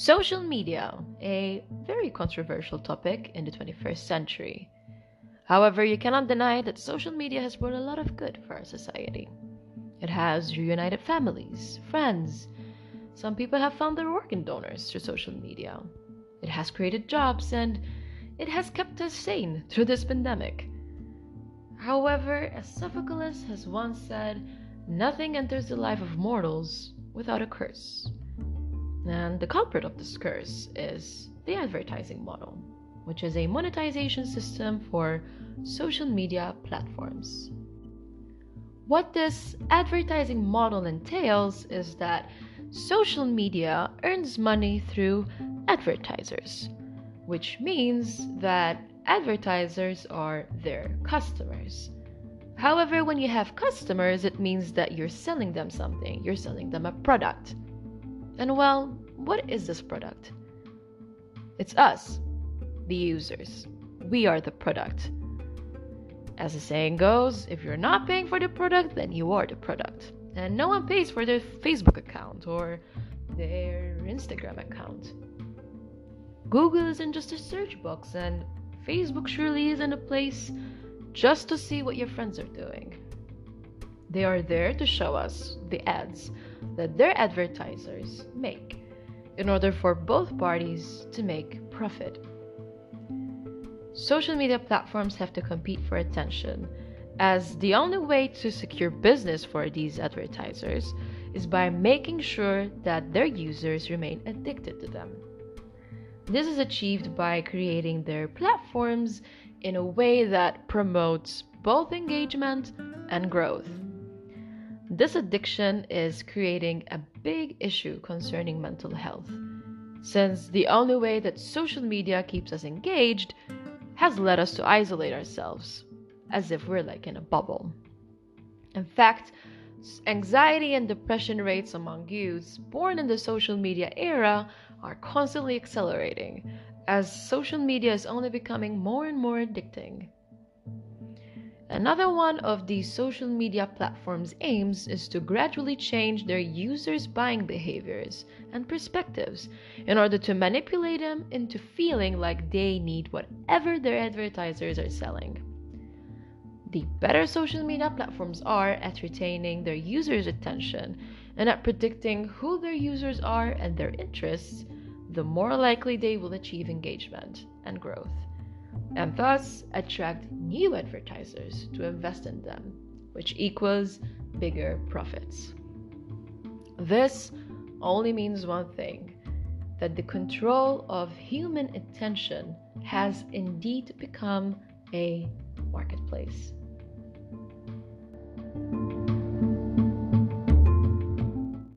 Social media, a very controversial topic in the 21st century. However, you cannot deny that social media has brought a lot of good for our society. It has reunited families, friends. Some people have found their organ donors through social media. It has created jobs and it has kept us sane through this pandemic. However, as Sophocles has once said, nothing enters the life of mortals without a curse. And the culprit of this curse is the advertising model, which is a monetization system for social media platforms. What this advertising model entails is that social media earns money through advertisers, which means that advertisers are their customers. However, when you have customers, it means that you're selling them something, you're selling them a product. And well, what is this product? It's us, the users. We are the product. As the saying goes, if you're not paying for the product, then you are the product. And no one pays for their Facebook account or their Instagram account. Google isn't just a search box, and Facebook surely isn't a place just to see what your friends are doing. They are there to show us the ads that their advertisers make in order for both parties to make profit. Social media platforms have to compete for attention, as the only way to secure business for these advertisers is by making sure that their users remain addicted to them. This is achieved by creating their platforms in a way that promotes both engagement and growth. This addiction is creating a big issue concerning mental health, since the only way that social media keeps us engaged has led us to isolate ourselves, as if we're like in a bubble. In fact, anxiety and depression rates among youths born in the social media era are constantly accelerating, as social media is only becoming more and more addicting. Another one of these social media platforms' aims is to gradually change their users' buying behaviors and perspectives in order to manipulate them into feeling like they need whatever their advertisers are selling. The better social media platforms are at retaining their users' attention and at predicting who their users are and their interests, the more likely they will achieve engagement and growth and thus attract new advertisers to invest in them, which equals bigger profits. This only means one thing that the control of human attention has indeed become a marketplace.